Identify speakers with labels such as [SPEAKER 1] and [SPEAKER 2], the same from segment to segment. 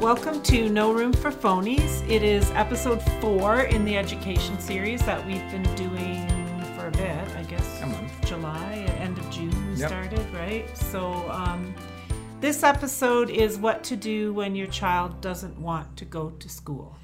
[SPEAKER 1] welcome to No Room for Phonies. It is episode four in the education series that we've been doing for a bit, I guess. July, end of June we
[SPEAKER 2] Yep.
[SPEAKER 1] started, right? So, um, this episode is what to do when your child doesn't want to go to school.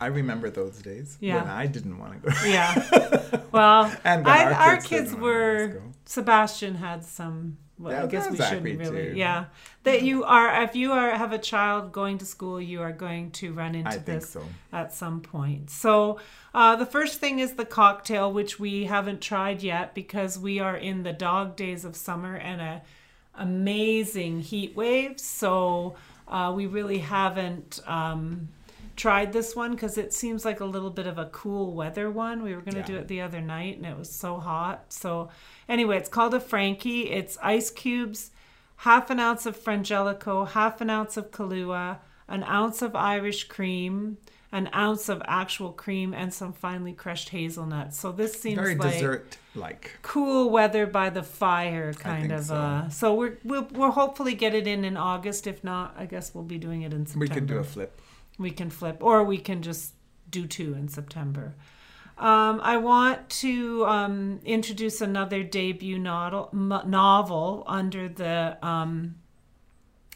[SPEAKER 2] I remember those days
[SPEAKER 1] Yeah.
[SPEAKER 2] when I didn't want to go.
[SPEAKER 1] Yeah. Well,
[SPEAKER 2] And
[SPEAKER 1] I,
[SPEAKER 2] our
[SPEAKER 1] our
[SPEAKER 2] kids
[SPEAKER 1] kids were. Sebastian had some. Well, I guess we shouldn't really.
[SPEAKER 2] too.
[SPEAKER 1] Yeah, that you are. If you are have a child going to school, you are going to run into
[SPEAKER 2] I
[SPEAKER 1] this
[SPEAKER 2] so.
[SPEAKER 1] at some point. So, uh, the first thing is the cocktail, which we haven't tried yet because we are in the dog days of summer and a amazing heat wave. So, uh, we really haven't um, tried this one because it seems like a little bit of a cool weather one. We were going to
[SPEAKER 2] Yeah.
[SPEAKER 1] do it the other night and it was so hot. So, anyway, it's called a Frankie. It's ice cubes, half an ounce of Frangelico, half an ounce of Kahlua, an ounce of Irish cream, an ounce of actual cream, and some finely crushed hazelnuts. So this seems
[SPEAKER 2] Very
[SPEAKER 1] like
[SPEAKER 2] dessert like.
[SPEAKER 1] cool weather by the fire kind of.
[SPEAKER 2] so.
[SPEAKER 1] Uh, so we're we'll, we'll hopefully get it in in August. If not, I guess we'll be doing it in September.
[SPEAKER 2] We could do a flip.
[SPEAKER 1] We can flip, or we can just do two in September. Um, I want to um, introduce another debut novel, novel under the um,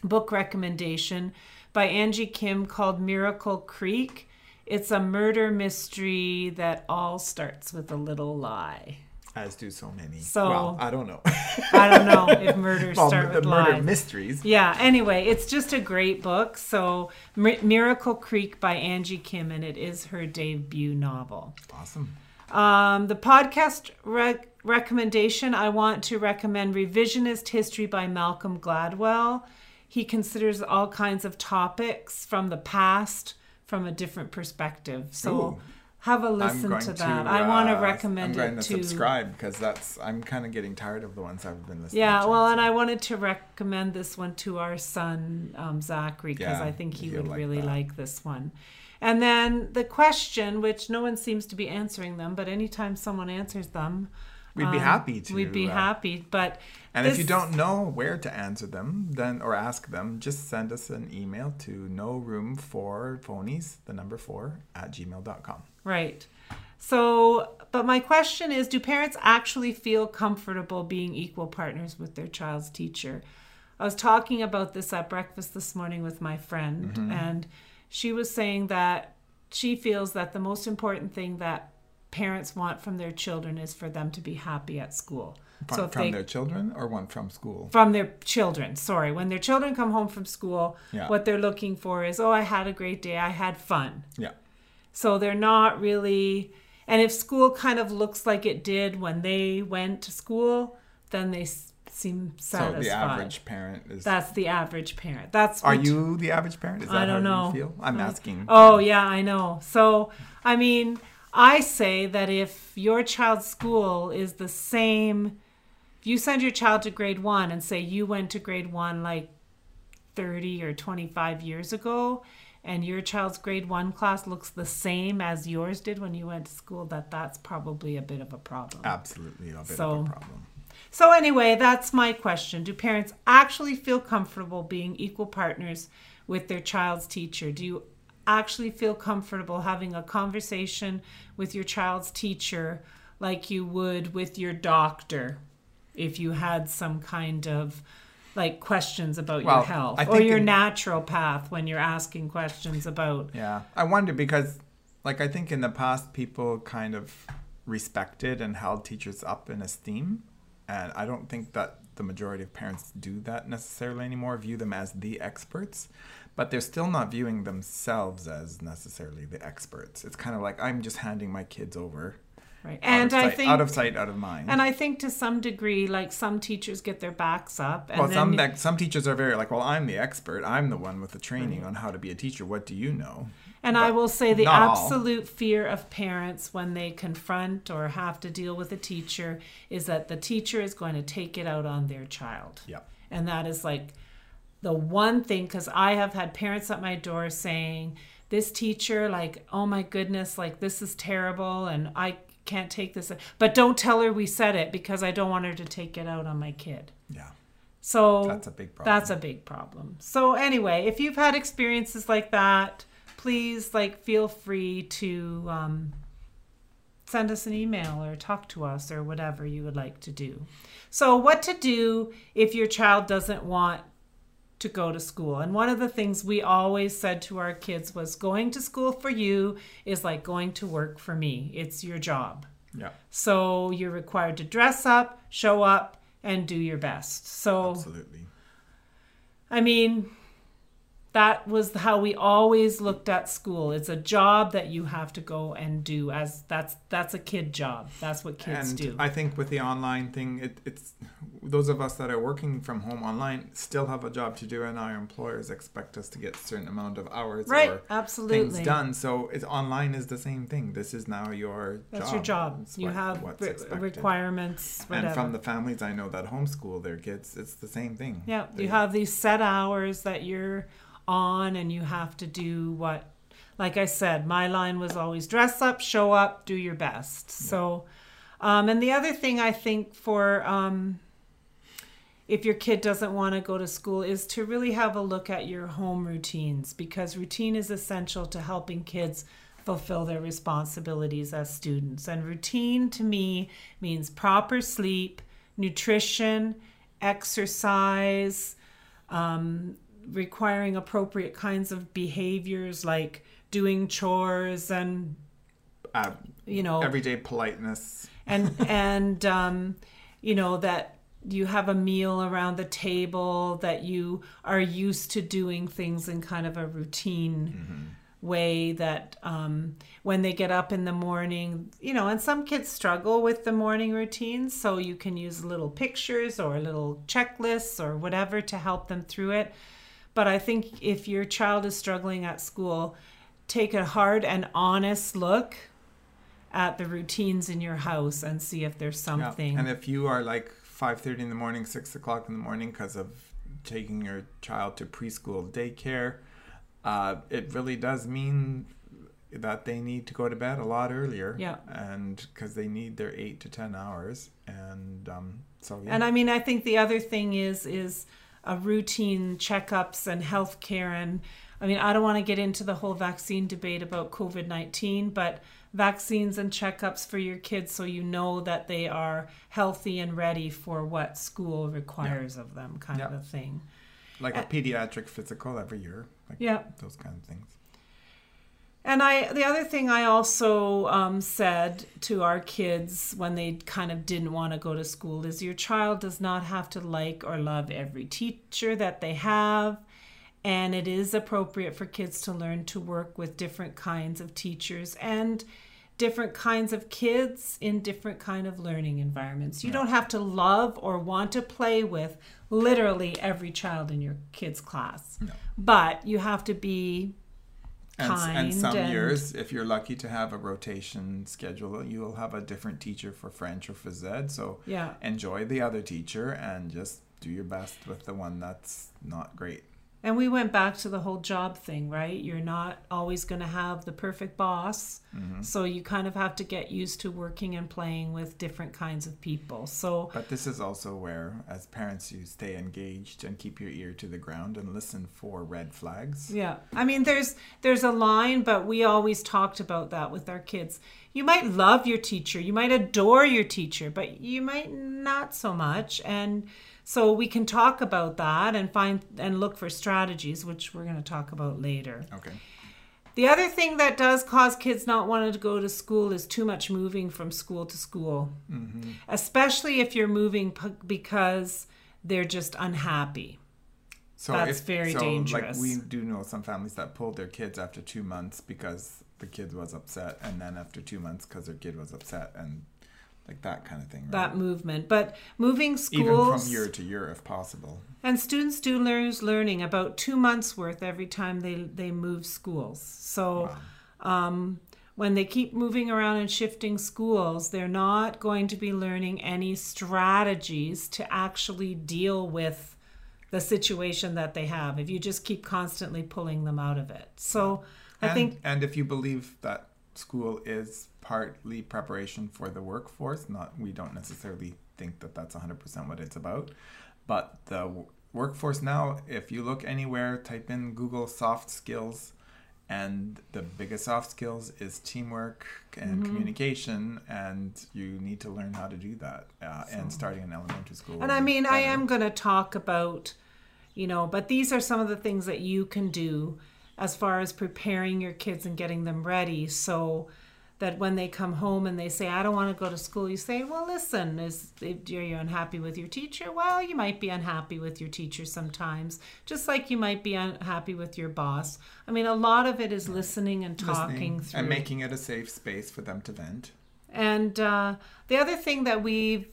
[SPEAKER 1] book recommendation by Angie Kim called Miracle Creek. It's a murder mystery that all starts with a little lie.
[SPEAKER 2] As do so many.
[SPEAKER 1] So-
[SPEAKER 2] well, I don't know.
[SPEAKER 1] I don't know if murders
[SPEAKER 2] well,
[SPEAKER 1] start
[SPEAKER 2] the
[SPEAKER 1] with
[SPEAKER 2] murder
[SPEAKER 1] lies.
[SPEAKER 2] mysteries.
[SPEAKER 1] Yeah, anyway, it's just a great book. So, Mi- Miracle Creek by Angie Kim, and it is her debut novel.
[SPEAKER 2] Awesome.
[SPEAKER 1] Um, the podcast rec- recommendation I want to recommend Revisionist History by Malcolm Gladwell. He considers all kinds of topics from the past from a different perspective. So,
[SPEAKER 2] Ooh.
[SPEAKER 1] Have a listen to
[SPEAKER 2] to.
[SPEAKER 1] that. I want to
[SPEAKER 2] uh,
[SPEAKER 1] recommend
[SPEAKER 2] I'm going
[SPEAKER 1] it
[SPEAKER 2] to
[SPEAKER 1] to.
[SPEAKER 2] subscribe because that's. I'm kind of getting tired of the ones I've been listening.
[SPEAKER 1] Yeah,
[SPEAKER 2] to,
[SPEAKER 1] well,
[SPEAKER 2] so-
[SPEAKER 1] and I wanted to recommend this one to our son um, Zachary because
[SPEAKER 2] Yeah,
[SPEAKER 1] I think he would
[SPEAKER 2] like
[SPEAKER 1] really
[SPEAKER 2] that.
[SPEAKER 1] like this one. And then the question, which no one seems to be answering them, but anytime someone answers them,
[SPEAKER 2] We'd be
[SPEAKER 1] um,
[SPEAKER 2] happy to.
[SPEAKER 1] We'd be
[SPEAKER 2] uh,
[SPEAKER 1] happy, but
[SPEAKER 2] And if you don't know where to answer them, then or ask them, just send us an email to no room for phonies, the number four at gmail.com.
[SPEAKER 1] Right. So, but my question is do parents actually feel comfortable being equal partners with their child's teacher? I was talking about this at breakfast this morning with my friend, mm-hmm. and she was saying that she feels that the most important thing that parents want from their children is for them to be happy at school.
[SPEAKER 2] From,
[SPEAKER 1] so
[SPEAKER 2] from
[SPEAKER 1] they
[SPEAKER 2] their children or one from school?
[SPEAKER 1] from their children sorry when their children come home from school
[SPEAKER 2] Yeah.
[SPEAKER 1] what they're looking for is oh i had a great day i had fun
[SPEAKER 2] Yeah.
[SPEAKER 1] So they're not really, and if school kind of looks like it did when they went to school, then they seem
[SPEAKER 2] So the average parent is.
[SPEAKER 1] That's the average parent. That's
[SPEAKER 2] are you the average parent? Is that
[SPEAKER 1] I don't
[SPEAKER 2] how
[SPEAKER 1] know.
[SPEAKER 2] you feel? I'm asking.
[SPEAKER 1] Oh yeah, I know. So I mean, I say that if your child's school is the same, if you send your child to grade one and say you went to grade one like 30 or 25 years ago and your child's grade one class looks the same as yours did when you went to school that that's probably a bit of a problem.
[SPEAKER 2] Absolutely a bit
[SPEAKER 1] So-
[SPEAKER 2] of a problem.
[SPEAKER 1] so anyway that's my question. Do parents actually feel comfortable being equal partners with their child's teacher? Do you actually feel comfortable having a conversation with your child's teacher like you would with your doctor if you had some kind of like questions about your health or your
[SPEAKER 2] in-
[SPEAKER 1] naturopath when you're asking questions about
[SPEAKER 2] Yeah. I wonder because, like, I think in the past people kind of respected and held teachers up in esteem. And I don't think that the majority of parents do that necessarily anymore, view them as the experts. But they're still not viewing themselves as necessarily the experts. It's kind of like I'm just handing my kids over.
[SPEAKER 1] Right and
[SPEAKER 2] of
[SPEAKER 1] i think
[SPEAKER 2] out of sight, out of mind.
[SPEAKER 1] and i think to some degree like some teachers get their backs up and
[SPEAKER 2] well, some some teachers are very like, well, I'm the expert. I'm the one with the training on how to be a teacher. What do you know?
[SPEAKER 1] And I will say the
[SPEAKER 2] not all.
[SPEAKER 1] absolute fear of parents when they confront or have to deal with a teacher is that the teacher is going to take it out on their child.
[SPEAKER 2] Yep.
[SPEAKER 1] And that is like the one thing, because I have had parents at my door saying, This teacher, like, oh my goodness, like, this is terrible, and I can't take this. But don't tell her we said it because I don't want her to take it out on my kid.
[SPEAKER 2] Yeah.
[SPEAKER 1] So
[SPEAKER 2] That's a big problem.
[SPEAKER 1] That's a big problem. So anyway, if you've had experiences like that, please like feel free to um, send us an email or talk to us or whatever you would like to do. So what to do if your child doesn't want to go to school. And one of the things we always said to our kids was going to school for you is like going to work for me. It's your job.
[SPEAKER 2] Yeah,
[SPEAKER 1] So you're required to dress up, show up, and do your best. So
[SPEAKER 2] absolutely.
[SPEAKER 1] I mean, that was how we always looked at school. It's a job that you have to go and do as that's that's a kid job. That's what kids
[SPEAKER 2] and
[SPEAKER 1] do.
[SPEAKER 2] I think with the online thing, it, it's those of us that are working from home online still have a job to do, and our employers expect us to get a certain amount of hours
[SPEAKER 1] right,
[SPEAKER 2] or
[SPEAKER 1] absolutely.
[SPEAKER 2] things done. So it's online is the same thing. This is now your
[SPEAKER 1] That's
[SPEAKER 2] job.
[SPEAKER 1] your job.
[SPEAKER 2] It's
[SPEAKER 1] you
[SPEAKER 2] what-
[SPEAKER 1] have re- requirements, whatever.
[SPEAKER 2] And from the families I know that homeschool their kids, it's the same thing.
[SPEAKER 1] Yeah,
[SPEAKER 2] They-
[SPEAKER 1] you have these set hours that you're on, and you have to do what, like I said, my line was always dress up, show up, do your best. So, um, and the other thing I think for um, if your kid doesn't want to go to school is to really have a look at your home routines because routine is essential to helping kids fulfill their responsibilities as students. And routine to me means proper sleep, nutrition, exercise, um, requiring appropriate kinds of behaviors like doing chores and
[SPEAKER 2] uh,
[SPEAKER 1] you know
[SPEAKER 2] everyday politeness.
[SPEAKER 1] and and um, you know that you have a meal around the table that you are used to doing things in kind of a routine way that um, when they get up in the morning you know and some kids struggle with the morning routines so you can use little pictures or little checklists or whatever to help them through it but i think if your child is struggling at school take a hard and honest look at the routines in your house and see if there's
[SPEAKER 2] Yeah.
[SPEAKER 1] something.
[SPEAKER 2] And if you are like five thirty in the morning, six o'clock in the morning, because of taking your child to preschool daycare, uh, it really does mean that they need to go to bed a lot earlier.
[SPEAKER 1] Yeah.
[SPEAKER 2] And because they need their eight to ten hours, and um, so yeah.
[SPEAKER 1] And I mean, I think the other thing is is a routine checkups and healthcare. And I mean, I don't want to get into the whole vaccine debate about COVID nineteen, but vaccines and checkups for your kids so you know that they are healthy and ready for what school requires of them, kind of a thing.
[SPEAKER 2] like a pediatric physical every year, like
[SPEAKER 1] Yeah.
[SPEAKER 2] those kind of things.
[SPEAKER 1] And I, the other thing I also um, said to our kids when they kind of didn't want to go to school is your child does not have to like or love every teacher that they have. And it is appropriate for kids to learn to work with different kinds of teachers and different kinds of kids in different kind of learning environments. You don't have to love or want to play with literally every child in your kids class.
[SPEAKER 2] No.
[SPEAKER 1] But you have to be
[SPEAKER 2] And, s- and some
[SPEAKER 1] and-
[SPEAKER 2] years, if you're lucky to have a rotation schedule, you will have a different teacher for French or for Zed. So
[SPEAKER 1] Yeah.
[SPEAKER 2] enjoy the other teacher and just do your best with the one that's not great.
[SPEAKER 1] And we went back to the whole job thing, right? You're not always going to have the perfect boss.
[SPEAKER 2] Mm-hmm.
[SPEAKER 1] So you kind of have to get used to working and playing with different kinds of people. So,
[SPEAKER 2] But this is also where, as parents, you stay engaged and keep your ear to the ground and listen for red flags.
[SPEAKER 1] yeah. I mean there's there's a line, but we always talked about that with our kids. You might love your teacher, you might adore your teacher, but you might not so much and so we can talk about that and find and look for strategies, which we're going to talk about later.
[SPEAKER 2] Okay.
[SPEAKER 1] The other thing that does cause kids not wanting to go to school is too much moving from school to school,
[SPEAKER 2] Mm-hmm.
[SPEAKER 1] especially if you're moving p- because they're just unhappy.
[SPEAKER 2] So
[SPEAKER 1] That's
[SPEAKER 2] if,
[SPEAKER 1] very
[SPEAKER 2] so,
[SPEAKER 1] dangerous.
[SPEAKER 2] Like we do know some families that pulled their kids after two months because the kid was upset, and then after two months because their kid was upset, and like that kind of thing. Right?
[SPEAKER 1] That movement, but moving schools
[SPEAKER 2] Even from year to year, if possible.
[SPEAKER 1] and students do lose learning about two months worth every time they they move schools. So. um, when they keep moving around and shifting schools, they're not going to be learning any strategies to actually deal with the situation that they have if you just keep constantly pulling them out of it. So I
[SPEAKER 2] and,
[SPEAKER 1] think
[SPEAKER 2] and if you believe that school is partly preparation for the workforce, not we don't necessarily think that that's 100% what it's about, But the w- workforce now, if you look anywhere, type in Google soft skills, and the biggest soft skills is teamwork and
[SPEAKER 1] Mm-hmm.
[SPEAKER 2] communication, and you need to learn how to do that. Uh, and starting in elementary school.
[SPEAKER 1] And I mean, I am going to talk about, you know, but these are some of the things that you can do as far as preparing your kids and getting them ready so that when they come home and they say, I don't want to go to school, you say, well, listen, is are you unhappy with your teacher? Well, you might be unhappy with your teacher sometimes, just like you might be unhappy with your boss. I mean, a lot of it is listening and talking
[SPEAKER 2] Listening
[SPEAKER 1] through
[SPEAKER 2] and making it a safe space for them to vent.
[SPEAKER 1] and uh, the other thing that we've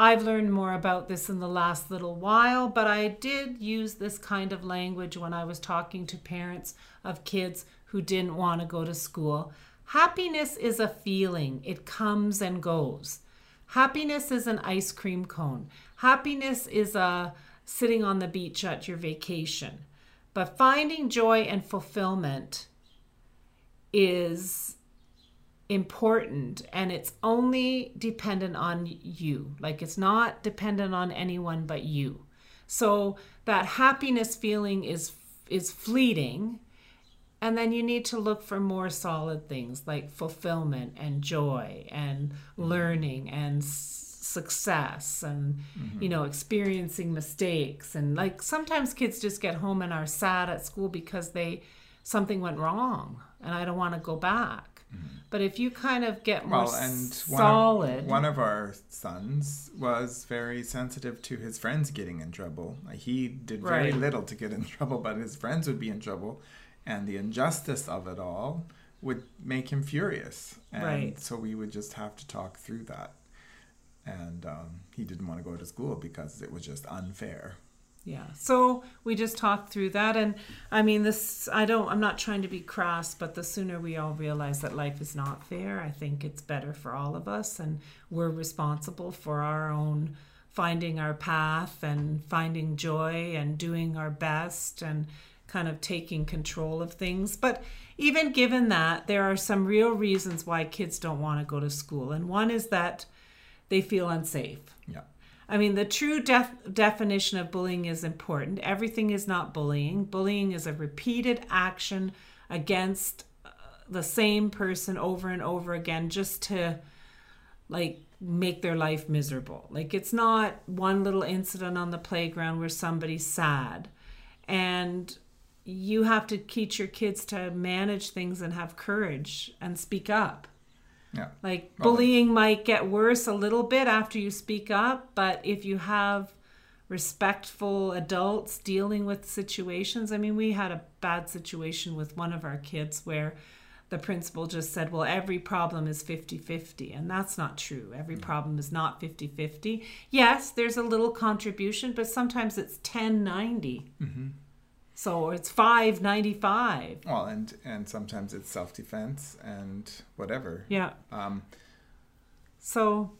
[SPEAKER 1] I've learned more about this in the last little while, but I did use this kind of language when I was talking to parents of kids who didn't want to go to school. Happiness is a feeling, it comes and goes. Happiness is an ice cream cone. Happiness is a sitting on the beach at your vacation. But finding joy and fulfillment is important and it's only dependent on you. Like it's not dependent on anyone but you. So that happiness feeling is is fleeting and then you need to look for more solid things like fulfillment and joy and learning and s- success and mm-hmm. you know experiencing mistakes and like sometimes kids just get home and are sad at school because they something went wrong and I don't want to go back. But if you kind of get more
[SPEAKER 2] Well, and one
[SPEAKER 1] solid,
[SPEAKER 2] of, one of our sons was very sensitive to his friends getting in trouble. He did very
[SPEAKER 1] Right.
[SPEAKER 2] little to get in trouble, but his friends would be in trouble, and the injustice of it all would make him furious. And
[SPEAKER 1] Right.
[SPEAKER 2] so we would just have to talk through that. And um, he didn't want to go to school because it was just unfair.
[SPEAKER 1] Yeah. So we just talked through that. And I mean, this, I don't, I'm not trying to be crass, but the sooner we all realize that life is not fair, I think it's better for all of us. And we're responsible for our own finding our path and finding joy and doing our best and kind of taking control of things. But even given that, there are some real reasons why kids don't want to go to school. And one is that they feel unsafe. I mean, the true def- definition of bullying is important. Everything is not bullying. Bullying is a repeated action against uh, the same person over and over again just to like make their life miserable. Like it's not one little incident on the playground where somebody's sad. And you have to teach your kids to manage things and have courage and speak up.
[SPEAKER 2] Yeah.
[SPEAKER 1] Like
[SPEAKER 2] Well,
[SPEAKER 1] bullying might get worse a little bit after you speak up, but if you have respectful adults dealing with situations, I mean, we had a bad situation with one of our kids where the principal just said, well, every problem is 50 50. And that's not true. Every mm. problem is not 50 50. Yes, there's a little contribution, but sometimes it's 10 90. Mm-hmm. So it's five ninety five.
[SPEAKER 2] Well, and and sometimes it's self defense and whatever.
[SPEAKER 1] Yeah.
[SPEAKER 2] Um,
[SPEAKER 1] So,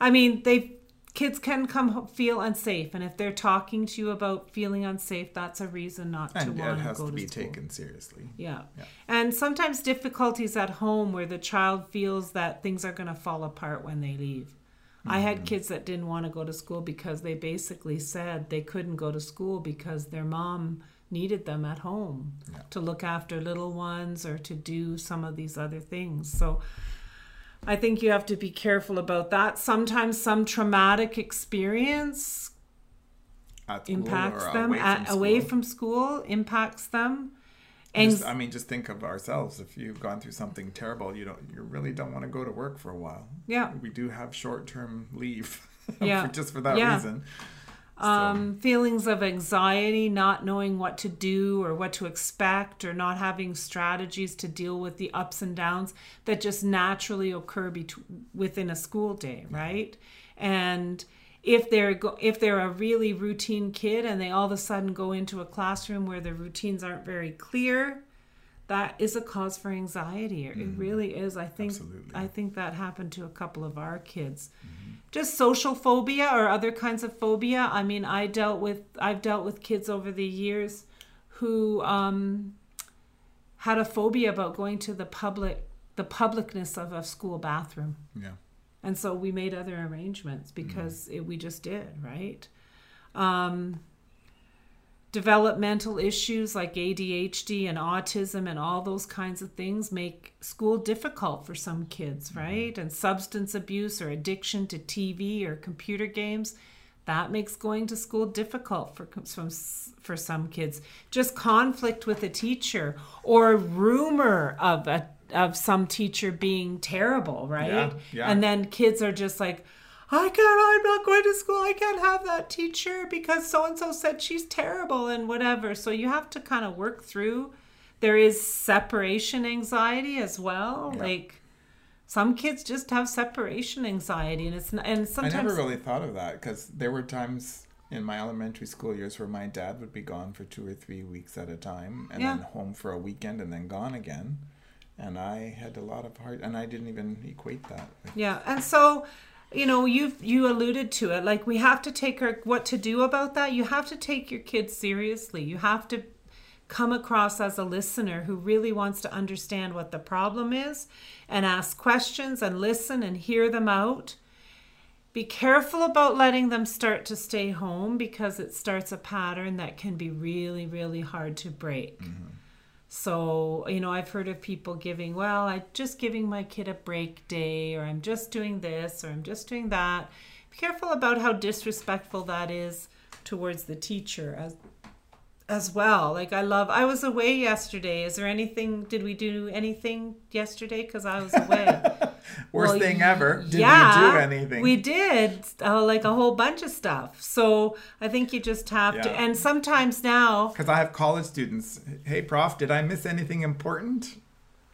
[SPEAKER 1] I mean, they kids can come feel unsafe, and if they're talking to you about feeling unsafe, that's a reason not to
[SPEAKER 2] and it
[SPEAKER 1] want to
[SPEAKER 2] has
[SPEAKER 1] go
[SPEAKER 2] to
[SPEAKER 1] to
[SPEAKER 2] be
[SPEAKER 1] school.
[SPEAKER 2] taken seriously.
[SPEAKER 1] Yeah.
[SPEAKER 2] Yeah.
[SPEAKER 1] and sometimes difficulties at home where the child feels that things are going to fall apart when they leave. I
[SPEAKER 2] Mm-hmm.
[SPEAKER 1] had kids that didn't want to go to school because they basically said they couldn't go to school because their mom needed them at home
[SPEAKER 2] Yeah.
[SPEAKER 1] to look after little ones or to do some of these other things. So I think you have to be careful about that. Sometimes some traumatic experience impacts them
[SPEAKER 2] away
[SPEAKER 1] at,
[SPEAKER 2] from
[SPEAKER 1] away
[SPEAKER 2] school.
[SPEAKER 1] from school, impacts them.
[SPEAKER 2] Just, I mean, just think of ourselves. If you've gone through something terrible, you don't, you really don't want to go to work for a while.
[SPEAKER 1] yeah.
[SPEAKER 2] We do have short-term leave,
[SPEAKER 1] Yeah.
[SPEAKER 2] for, just for that
[SPEAKER 1] Yeah.
[SPEAKER 2] reason. So,
[SPEAKER 1] um, feelings of anxiety, not knowing what to do or what to expect, or not having strategies to deal with the ups and downs that just naturally occur within a school day, right? And if they're go- if they're a really routine kid and they all of a sudden go into a classroom where the routines aren't very clear, that is a cause for anxiety. It really is. I think
[SPEAKER 2] Absolutely.
[SPEAKER 1] I think that happened to a couple of our kids just social phobia or other kinds of phobia. I mean i dealt with i've dealt with kids over the years who um, had a phobia about going to the public the publicness of a school bathroom.
[SPEAKER 2] Yeah.
[SPEAKER 1] and so we made other arrangements because it, we just did right? Um, developmental issues like ADHD and autism and all those kinds of things make school difficult for some kids, mm-hmm. right? And substance abuse or addiction to TV or computer games that makes going to school difficult for some for some kids. Just conflict with a teacher or rumor of a of some teacher being terrible, right?
[SPEAKER 2] Yeah, yeah.
[SPEAKER 1] And then kids are just like, I can't, I'm not going to school. I can't have that teacher because so and so said she's terrible and whatever. So you have to kind of work through. There is separation anxiety as well. Yeah. Like some kids just have separation anxiety, and it's and sometimes
[SPEAKER 2] I never really thought of that because there were times in my elementary school years where my dad would be gone for two or three weeks at a time, and yeah. then home for a weekend, and then gone again. And I had a lot of heart, and I didn't even equate that.
[SPEAKER 1] Yeah, and so you know you've you alluded to it. Like we have to take our what to do about that. You have to take your kids seriously. You have to come across as a listener who really wants to understand what the problem is and ask questions and listen and hear them out. Be careful about letting them start to stay home because it starts a pattern that can be really really hard to break. Mm-hmm. So, you know, I've heard of people giving, well, I'm just giving my kid a break day, or I'm just doing this, or I'm just doing that. Be careful about how disrespectful that is towards the teacher as as well. Like I love I was away yesterday. Is there anything did we do anything yesterday cuz I was away?
[SPEAKER 2] Worst well, thing ever. Did yeah, we do anything?
[SPEAKER 1] We did uh, like a whole bunch of stuff. So I think you just have yeah. to. And sometimes now,
[SPEAKER 2] because I have college students. Hey, prof, did I miss anything important?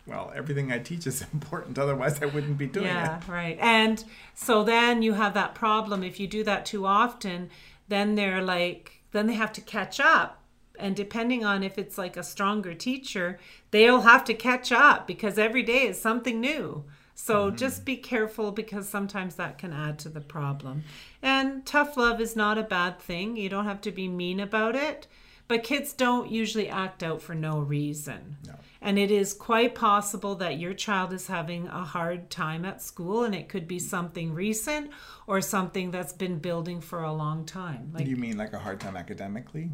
[SPEAKER 2] Well, everything I teach is important. Otherwise, I wouldn't be doing
[SPEAKER 1] yeah,
[SPEAKER 2] it.
[SPEAKER 1] Yeah, right. And so then you have that problem. If you do that too often, then they're like, then they have to catch up and depending on if it's like a stronger teacher they'll have to catch up because every day is something new so mm-hmm. just be careful because sometimes that can add to the problem. And tough love is not a bad thing. You don't have to be mean about it. But kids don't usually act out for no reason. No. And it is quite possible that your child is having a hard time at school, and it could be something recent or something that's been building for a long time.
[SPEAKER 2] Like, you mean like a hard time academically?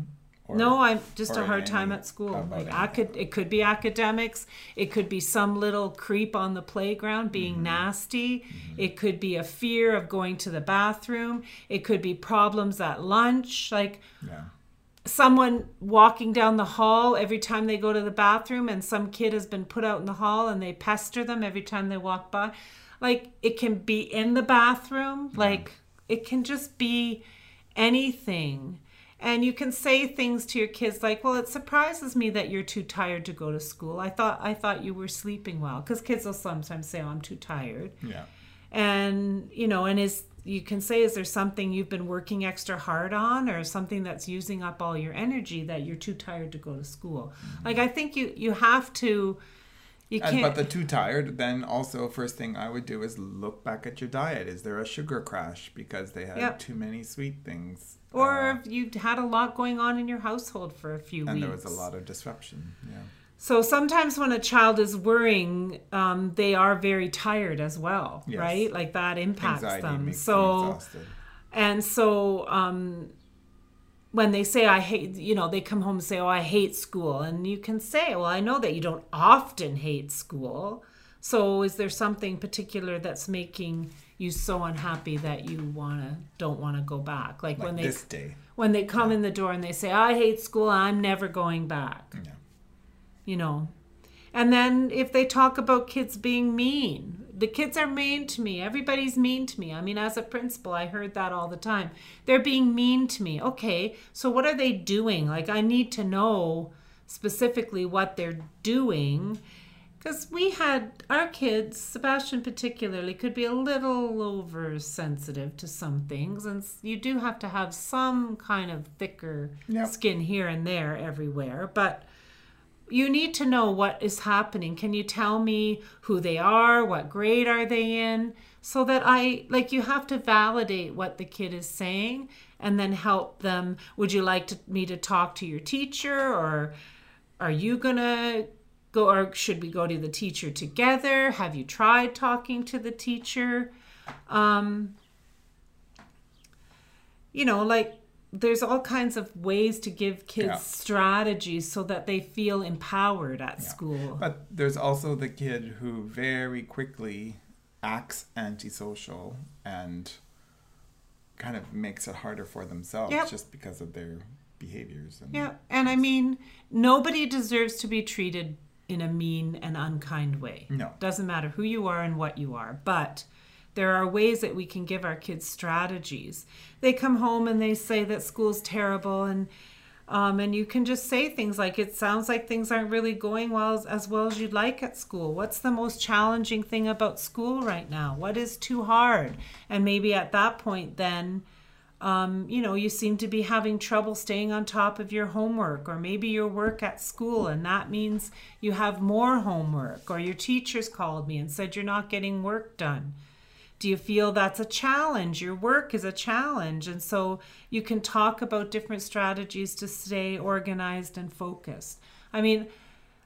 [SPEAKER 1] Or, no, I'm just a hard time at school. Like I could, it could be academics. It could be some little creep on the playground being mm-hmm. nasty. Mm-hmm. It could be a fear of going to the bathroom. It could be problems at lunch, like yeah. someone walking down the hall every time they go to the bathroom, and some kid has been put out in the hall, and they pester them every time they walk by. Like it can be in the bathroom. Yeah. Like it can just be anything and you can say things to your kids like well it surprises me that you're too tired to go to school. I thought i thought you were sleeping well. Because kids will sometimes say oh i'm too tired.
[SPEAKER 2] Yeah.
[SPEAKER 1] And you know and is you can say is there something you've been working extra hard on or something that's using up all your energy that you're too tired to go to school? Mm-hmm. like i think you you have to
[SPEAKER 2] you can't. but the too tired, then also first thing I would do is look back at your diet. Is there a sugar crash because they had yep. too many sweet things?
[SPEAKER 1] Or uh, if you had a lot going on in your household for a few
[SPEAKER 2] and
[SPEAKER 1] weeks.
[SPEAKER 2] And there was a lot of disruption. Yeah.
[SPEAKER 1] So sometimes when a child is worrying, um, they are very tired as well, yes. right? Like that impacts Anxiety them. so, them and so um, when they say I hate, you know, they come home and say, "Oh, I hate school," and you can say, "Well, I know that you don't often hate school." So, is there something particular that's making you so unhappy that you wanna don't want to go back?
[SPEAKER 2] Like, like when they this day.
[SPEAKER 1] when they come yeah. in the door and they say, "I hate school. I'm never going back." Yeah. You know. And then if they talk about kids being mean, the kids are mean to me. Everybody's mean to me. I mean, as a principal, I heard that all the time. They're being mean to me. Okay, so what are they doing? Like, I need to know specifically what they're doing. Because we had our kids, Sebastian particularly, could be a little oversensitive to some things. And you do have to have some kind of thicker yep. skin here and there everywhere. But you need to know what is happening. Can you tell me who they are? What grade are they in? So that I, like, you have to validate what the kid is saying and then help them. Would you like to, me to talk to your teacher or are you going to go or should we go to the teacher together? Have you tried talking to the teacher? Um, you know, like there's all kinds of ways to give kids
[SPEAKER 2] Yeah.
[SPEAKER 1] strategies so that they feel empowered at
[SPEAKER 2] Yeah.
[SPEAKER 1] school.
[SPEAKER 2] But there's also the kid who very quickly acts antisocial and kind of makes it harder for themselves
[SPEAKER 1] Yep.
[SPEAKER 2] just because of their behaviors. And
[SPEAKER 1] Yeah, and I mean, nobody deserves to be treated in a mean and unkind way.
[SPEAKER 2] No.
[SPEAKER 1] Doesn't matter who you are and what you are, but there are ways that we can give our kids strategies. They come home and they say that school's terrible and um, and you can just say things like, "It sounds like things aren't really going well as, as well as you'd like at school. What's the most challenging thing about school right now? What is too hard?" And maybe at that point, then um, you know, you seem to be having trouble staying on top of your homework, or maybe your work at school, and that means you have more homework, or your teachers called me and said you're not getting work done. Do you feel that's a challenge? Your work is a challenge. And so you can talk about different strategies to stay organized and focused. I mean,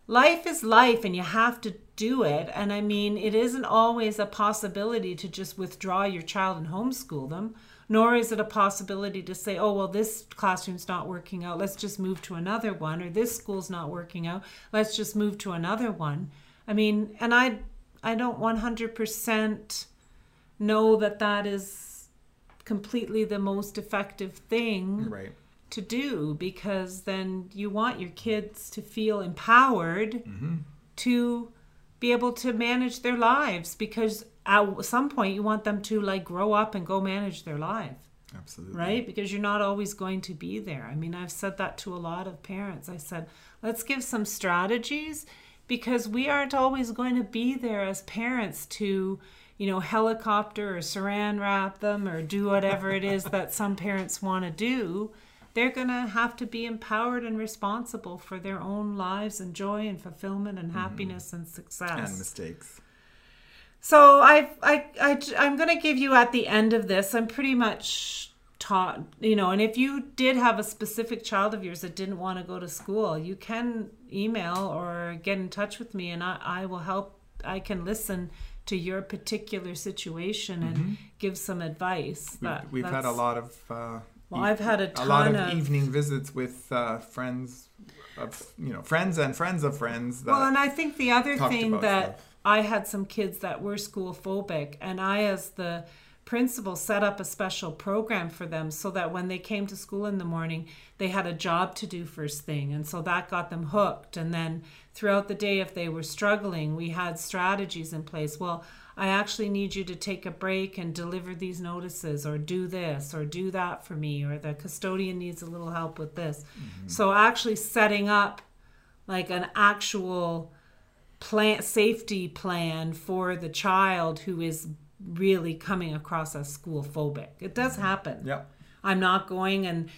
[SPEAKER 1] life is life and you have to do it. And I mean, it isn't always a possibility to just withdraw your child and homeschool them, nor is it a possibility to say, oh, well, this classroom's not working out. Let's just move to another one. Or this school's not working out. Let's just move to another one. I mean, and I, I don't 100% know that that is completely the most effective thing
[SPEAKER 2] right.
[SPEAKER 1] to do because then you want your kids to feel empowered mm-hmm. to be able to manage their lives because at some point you want them to like grow up and go manage their life.
[SPEAKER 2] Absolutely.
[SPEAKER 1] right? Because you're not always going to be there. I mean i've said that to a lot of parents. I said let's give some strategies because we aren't always going to be there as parents to you know helicopter or saran wrap them or do whatever it is that some parents want to do they're going to have to be empowered and responsible for their own lives and joy and fulfillment and mm-hmm. happiness and success
[SPEAKER 2] And mistakes.
[SPEAKER 1] so I, I, I, I'm going to give you at the end of this. I'm pretty much taught, you know, and if you did have a specific child of yours that didn't want to go to school, you can email or get in touch with me, and I, I will help. I can listen to your particular situation and give some advice.
[SPEAKER 2] Mm-hmm. We've,
[SPEAKER 1] That-
[SPEAKER 2] we've had a lot of. Uh,
[SPEAKER 1] Well, I've had a
[SPEAKER 2] a lot of,
[SPEAKER 1] of-
[SPEAKER 2] evening visits with uh, friends of you know friends and friends of friends.
[SPEAKER 1] Well, and I think the other thing that
[SPEAKER 2] stuff.
[SPEAKER 1] I had some kids that were school phobic, and I, as the principal, set up a special program for them so that when they came to school in the morning, they had a job to do first thing. And so that got them hooked. And then throughout the day, if they were struggling, we had strategies in place. Well, I actually need you to take a break and deliver these notices, or do this, or do that for me, or the custodian needs a little help with this. Mm-hmm. So, actually, setting up like an actual plan safety plan for the child who is really coming across as school phobic. It does mm-hmm. happen.
[SPEAKER 2] Yeah.
[SPEAKER 1] I'm not going and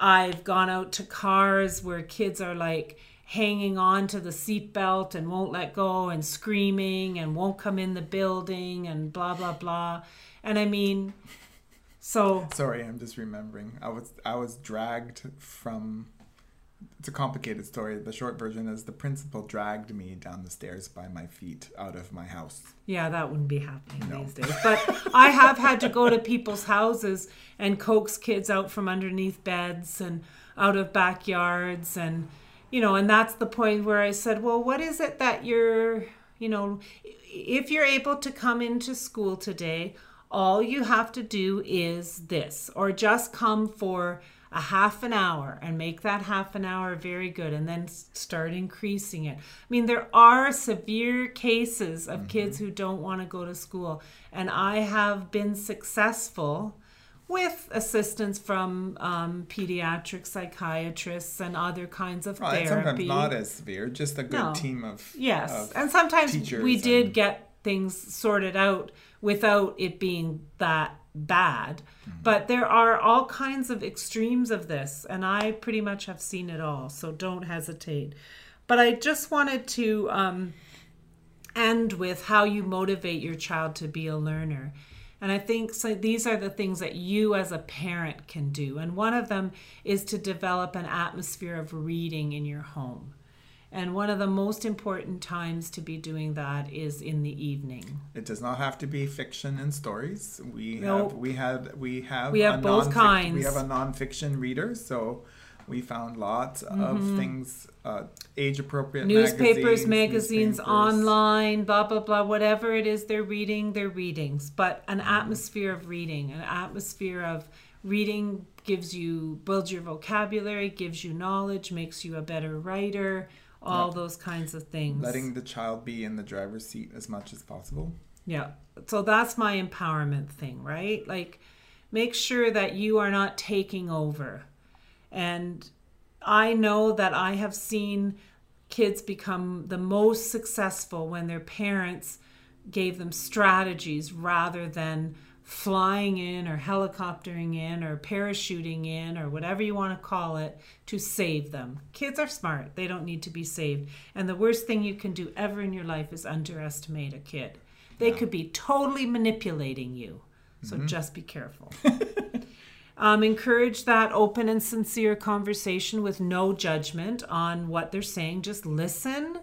[SPEAKER 1] I've gone out to cars where kids are like hanging on to the seatbelt and won't let go and screaming and won't come in the building and blah blah blah. And I mean so
[SPEAKER 2] Sorry, I'm just remembering. I was I was dragged from. It's a complicated story. The short version is the principal dragged me down the stairs by my feet out of my house.
[SPEAKER 1] Yeah, that wouldn't be happening
[SPEAKER 2] No.
[SPEAKER 1] these days. But I have had to go to people's houses and coax kids out from underneath beds and out of backyards and you know, and that's the point where I said, "Well, what is it that you're, you know, if you're able to come into school today, all you have to do is this or just come for a half an hour and make that half an hour very good and then start increasing it. I mean, there are severe cases of kids who don't want to go to school, and I have been successful with assistance from um, pediatric psychiatrists and other kinds of
[SPEAKER 2] Well,
[SPEAKER 1] therapy.
[SPEAKER 2] sometimes not as severe, just a good
[SPEAKER 1] No.
[SPEAKER 2] team of
[SPEAKER 1] Yes,
[SPEAKER 2] of
[SPEAKER 1] and sometimes we did
[SPEAKER 2] and-
[SPEAKER 1] get things sorted out without it being that bad. But there are all kinds of extremes of this, and I pretty much have seen it all, so don't hesitate. But I just wanted to um, end with how you motivate your child to be a learner. And I think so these are the things that you as a parent can do. And one of them is to develop an atmosphere of reading in your home. And one of the most important times to be doing that is in the evening.
[SPEAKER 2] It does not have to be fiction and stories. We
[SPEAKER 1] Nope.
[SPEAKER 2] have we had we have
[SPEAKER 1] We have
[SPEAKER 2] a
[SPEAKER 1] both kinds.
[SPEAKER 2] We have a nonfiction reader, so we found lots of
[SPEAKER 1] Mm-hmm.
[SPEAKER 2] things uh, age appropriate
[SPEAKER 1] Newspapers,
[SPEAKER 2] magazines,
[SPEAKER 1] magazines,
[SPEAKER 2] newspapers.
[SPEAKER 1] online, blah, blah, blah, whatever it is they're reading, they're readings. But an atmosphere of reading, an atmosphere of reading gives you, builds your vocabulary, gives you knowledge, makes you a better writer, all
[SPEAKER 2] Yeah.
[SPEAKER 1] those kinds of things.
[SPEAKER 2] Letting the child be in the driver's seat as much as possible.
[SPEAKER 1] Yeah. So that's my empowerment thing, right? Like make sure that you are not taking over. And I know that I have seen kids become the most successful when their parents gave them strategies rather than flying in or helicoptering in or parachuting in or whatever you want to call it to save them. Kids are smart. They don't need to be saved. And the worst thing you can do ever in your life is underestimate a kid. They could be totally manipulating you. So just be careful. Um, encourage that open and sincere conversation with no judgment on what they're saying. Just listen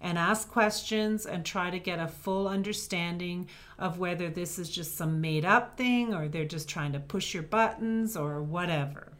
[SPEAKER 1] and ask questions and try to get a full understanding of whether this is just some made up thing or they're just trying to push your buttons or whatever.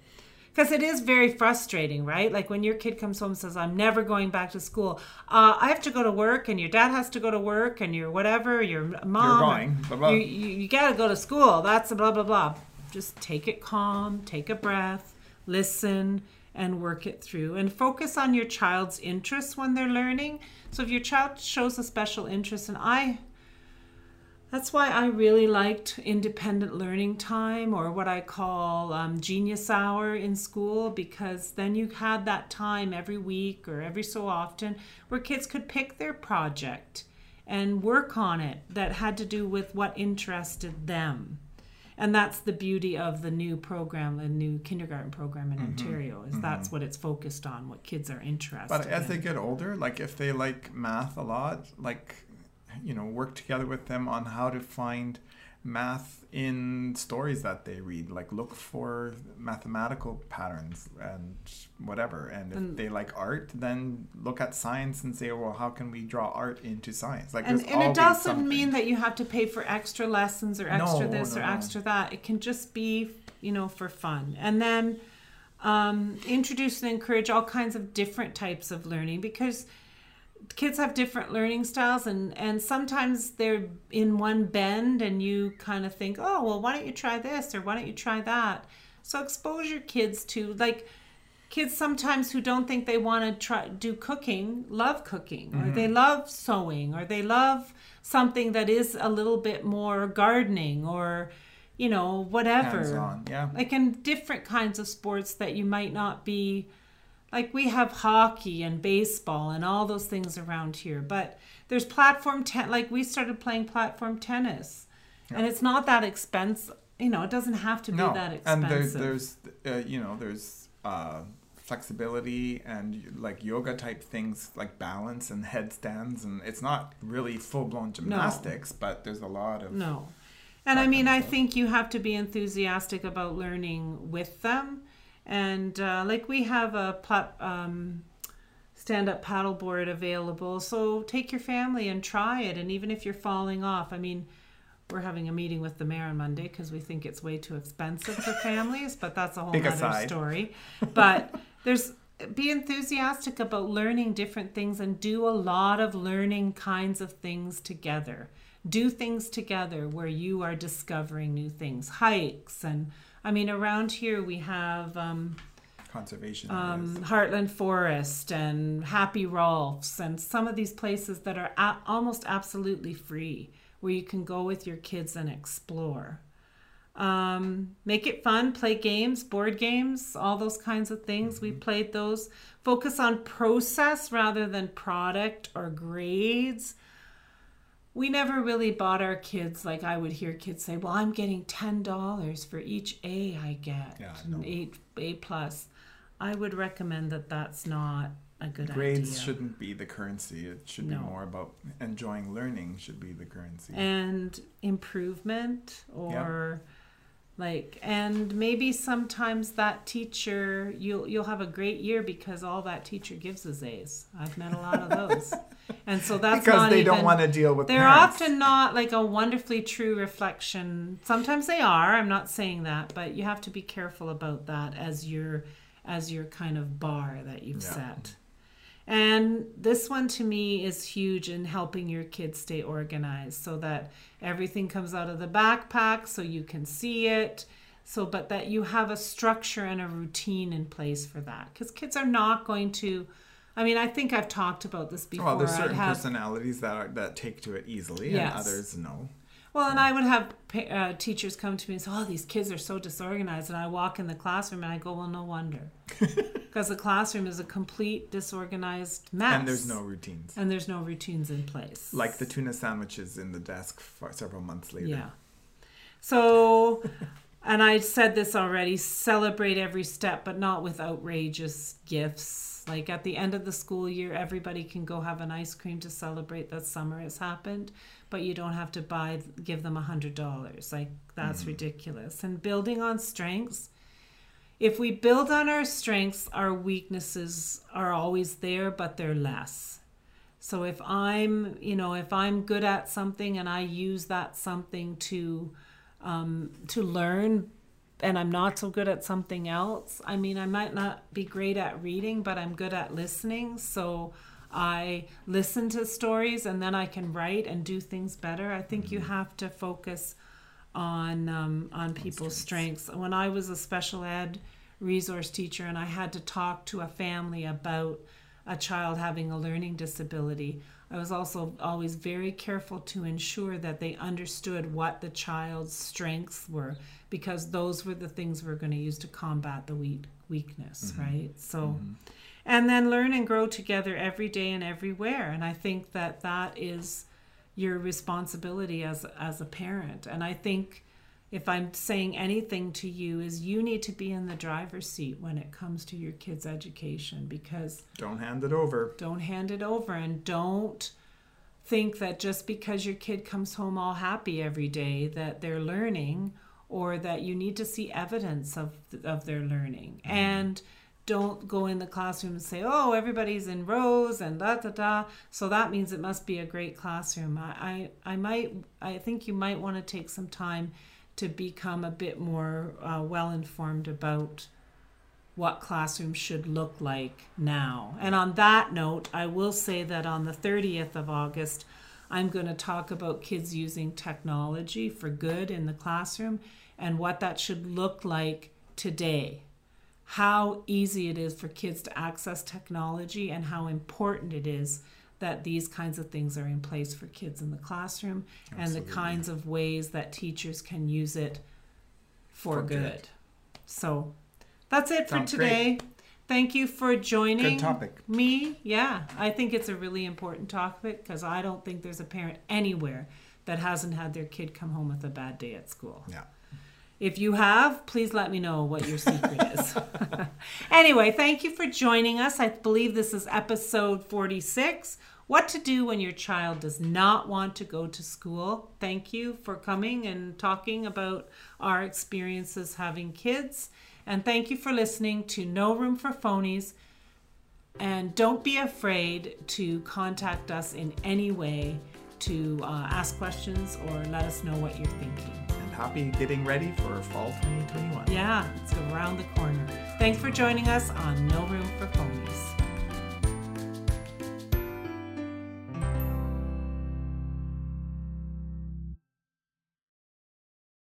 [SPEAKER 1] Because it is very frustrating, right? Like when your kid comes home and says, I'm never going back to school. Uh, I have to go to work, and your dad has to go to work, and your whatever, your mom.
[SPEAKER 2] going, blah, blah.
[SPEAKER 1] You, you, you got to go to school. That's a blah, blah, blah. Just take it calm, take a breath, listen, and work it through. And focus on your child's interests when they're learning. So if your child shows a special interest, and I that's why I really liked independent learning time or what I call um, genius hour in school because then you had that time every week or every so often where kids could pick their project and work on it that had to do with what interested them. And that's the beauty of the new program, the new kindergarten program in mm-hmm. Ontario, is mm-hmm. that's what it's focused on, what kids are interested in.
[SPEAKER 2] But as
[SPEAKER 1] in.
[SPEAKER 2] they get older, like if they like math a lot, like you know, work together with them on how to find math in stories that they read. Like look for mathematical patterns and whatever. And if
[SPEAKER 1] And-
[SPEAKER 2] they like art, then look at science and say, well, how can we draw art into science? Like
[SPEAKER 1] and, and it doesn't
[SPEAKER 2] something.
[SPEAKER 1] mean that you have to pay for extra lessons or extra
[SPEAKER 2] No,
[SPEAKER 1] this
[SPEAKER 2] no,
[SPEAKER 1] or
[SPEAKER 2] no.
[SPEAKER 1] extra that it can just be you know for fun and then um, introduce and encourage all kinds of different types of learning because kids have different learning styles and and sometimes they're in one bend and you kind of think oh well why don't you try this or why don't you try that? So expose your kids to like kids sometimes who don't think they want to try do cooking love cooking or they mm-hmm. love sewing or they love something that is a little bit more gardening or you know whatever.
[SPEAKER 2] Yeah.
[SPEAKER 1] like in different kinds of sports that you might not be like we have hockey and baseball and all those things around here but there's platform ten like we started playing platform tennis and it's not that expensive you know it doesn't have to be
[SPEAKER 2] no,
[SPEAKER 1] that
[SPEAKER 2] and
[SPEAKER 1] expensive
[SPEAKER 2] there's there's uh, you know there's uh, flexibility and like yoga type things like balance and headstands and it's not really full blown gymnastics, no. but there's a lot of
[SPEAKER 1] No. And I mean, I think you have to be enthusiastic about learning with them. And uh, like we have a plat- um, stand up paddleboard available. So take your family and try it. And even if you're falling off, I mean, we're having a meeting with the mayor on Monday because we think it's way too expensive for families, but that's a whole
[SPEAKER 2] Big
[SPEAKER 1] other
[SPEAKER 2] aside.
[SPEAKER 1] story. But there's be enthusiastic about learning different things and do a lot of learning kinds of things together. Do things together where you are discovering new things, hikes, and I mean, around here we have um,
[SPEAKER 2] conservation
[SPEAKER 1] um,
[SPEAKER 2] areas.
[SPEAKER 1] Heartland Forest and Happy Rolph's, and some of these places that are a- almost absolutely free where you can go with your kids and explore. Um, make it fun, play games, board games, all those kinds of things. We played those. Focus on process rather than product or grades. We never really bought our kids like I would hear kids say, "Well, I'm getting ten dollars for each A I get,
[SPEAKER 2] Yeah, no.
[SPEAKER 1] eight A plus." I would recommend that that's not a good idea.
[SPEAKER 2] Grades
[SPEAKER 1] idea.
[SPEAKER 2] shouldn't be the currency. It should
[SPEAKER 1] No.
[SPEAKER 2] be more about enjoying learning should be the currency.
[SPEAKER 1] and improvement or like and maybe sometimes that teacher you'll you'll have a great year because all that teacher gives is A's. I've met a lot of those. and so that's
[SPEAKER 2] because
[SPEAKER 1] not
[SPEAKER 2] they
[SPEAKER 1] even,
[SPEAKER 2] don't want to deal with
[SPEAKER 1] they're
[SPEAKER 2] parents.
[SPEAKER 1] often not like a wonderfully true reflection. Sometimes they are. I'm not saying that, but you have to be careful about that as your as your kind of bar that you've
[SPEAKER 2] Yeah.
[SPEAKER 1] set. And this one to me is huge in helping your kids stay organized so that everything comes out of the backpack so you can see it. So, but that you have a structure and a routine in place for that. Because kids are not going to, I mean, I think I've talked about this before.
[SPEAKER 2] well, there's certain
[SPEAKER 1] have-
[SPEAKER 2] personalities that are, that take to it easily,
[SPEAKER 1] Yes.
[SPEAKER 2] and others no.
[SPEAKER 1] Well, and I would have uh, teachers come to me and say, "Oh, these kids are so disorganized," and I walk in the classroom and I go, "Well, no wonder, because the classroom is a complete disorganized mess,
[SPEAKER 2] And there's no routines.
[SPEAKER 1] and there's no routines in place,
[SPEAKER 2] Like the tuna sandwiches in the desk for several months later.
[SPEAKER 1] yeah." So, and I said this already: celebrate every step, but not with outrageous gifts. Like at the end of the school year, everybody can go have an ice cream to celebrate that summer has happened, but you don't have to buy give them a hundred dollars. Like that's mm. ridiculous. And building on strengths. If we build on our strengths, our weaknesses are always there, but they're less. So if I'm, you know, if I'm good at something and I use that something to um, to learn, and I'm not so good at something else. I mean, I might not be great at reading, but I'm good at listening. So I listen to stories and then I can write and do things better. I think you have to focus on um, on people's strengths. When I was a special ed resource teacher and I had to talk to a family about a child having a learning disability, I was also always very careful to ensure that they understood what the child's strengths were because those were the things we're going to use to combat the weak, weakness, mm-hmm. right? So mm-hmm. and then learn and grow together every day and everywhere and I think that that is your responsibility as as a parent. And i think if i'm saying anything to you is you need to be in the driver's seat when it comes to your kids education because
[SPEAKER 2] Don't hand it over.
[SPEAKER 1] don't hand it over and don't think that just because your kid comes home all happy every day that they're learning or that you need to see evidence of of their learning. Mm-hmm. And don't go in the classroom and say oh everybody's in rows and da da da. So that means it must be a great classroom. I i, I might i think you might want to take some time to become a bit more uh, well informed about what classrooms should look like now. And on that note, I will say that on the 30th of August, I'm going to talk about kids using technology for good in the classroom and what that should look like today. How easy it is for kids to access technology and how important it is that these kinds of things are in place for kids in the classroom and the kinds of ways that teachers can use it for,
[SPEAKER 2] For
[SPEAKER 1] good.
[SPEAKER 2] good.
[SPEAKER 1] So that's it for
[SPEAKER 2] Sounds
[SPEAKER 1] today. Thank you for joining
[SPEAKER 2] Good topic.
[SPEAKER 1] me. Yeah, I think it's a really important topic because I don't think there's a parent anywhere that hasn't had their kid come home with a bad day at school.
[SPEAKER 2] Yeah.
[SPEAKER 1] If you have, please let me know what your secret is. anyway, thank you for joining us. I believe this is episode 46 What to Do When Your Child Does Not Want to Go to School. Thank you for coming and talking about our experiences having kids. And thank you for listening to No Room for Phonies. And don't be afraid to contact us in any way to uh, ask questions or let us know what you're thinking.
[SPEAKER 2] Happy getting ready for fall 2021.
[SPEAKER 1] Yeah, it's around the corner. Thanks for joining us on No Room for Phonies.